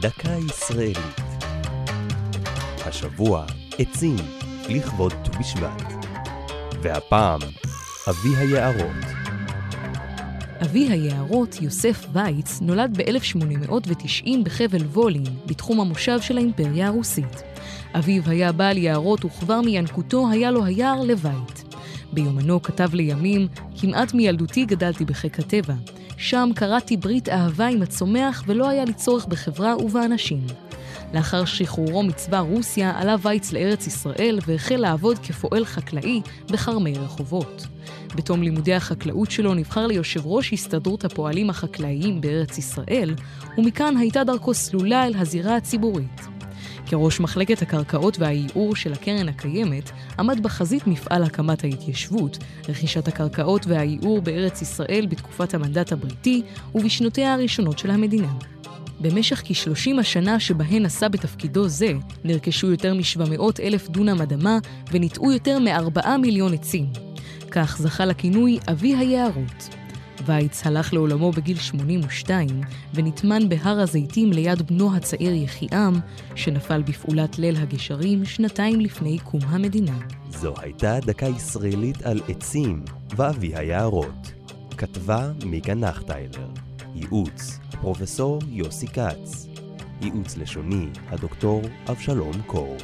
דקה ישראלית. השבוע עצים לכבוד ט"ו בשבט. והפעם, אבי היערות. אבי היערות, יוסף וייץ, נולד ב-1890 בחבל וולין, בתחום המושב של האימפריה הרוסית. אביו היה בעל יערות וכבר מינקותו היה לו היער לבית. ביומנו כתב לימים, כמעט מילדותי גדלתי בחיק הטבע. שם קראתי ברית אהבה עם הצומח ולא היה לי צורך בחברה ובאנשים. לאחר שחרורו מצבא רוסיה עלה וייץ לארץ ישראל והחל לעבוד כפועל חקלאי בכרמי רחובות. בתום לימודי החקלאות שלו נבחר ליושב ראש הסתדרות הפועלים החקלאיים בארץ ישראל, ומכאן הייתה דרכו סלולה אל הזירה הציבורית. כראש מחלקת הקרקעות והייעור של הקרן הקיימת, עמד בחזית מפעל הקמת ההתיישבות, רכישת הקרקעות והייעור בארץ ישראל בתקופת המנדט הבריטי ובשנותיה הראשונות של המדינה. במשך כ-30 השנה שבהן עשה בתפקידו זה, נרכשו יותר מ-700 אלף דונם אדמה וניטעו יותר מ-4 מיליון עצים. כך זכה לכינוי אבי היערות. וייץ הלך לעולמו בגיל 82 ונטמן בהר הזיתים ליד בנו הצעיר יחיעם, שנפל בפעולת ליל הגשרים שנתיים לפני קום המדינה. זו הייתה דקה ישראלית על עצים ואבי היערות. כתבה מיקה נחטיילר. ייעוץ, פרופסור יוסי כץ. ייעוץ לשוני, הדוקטור אבשלום קור.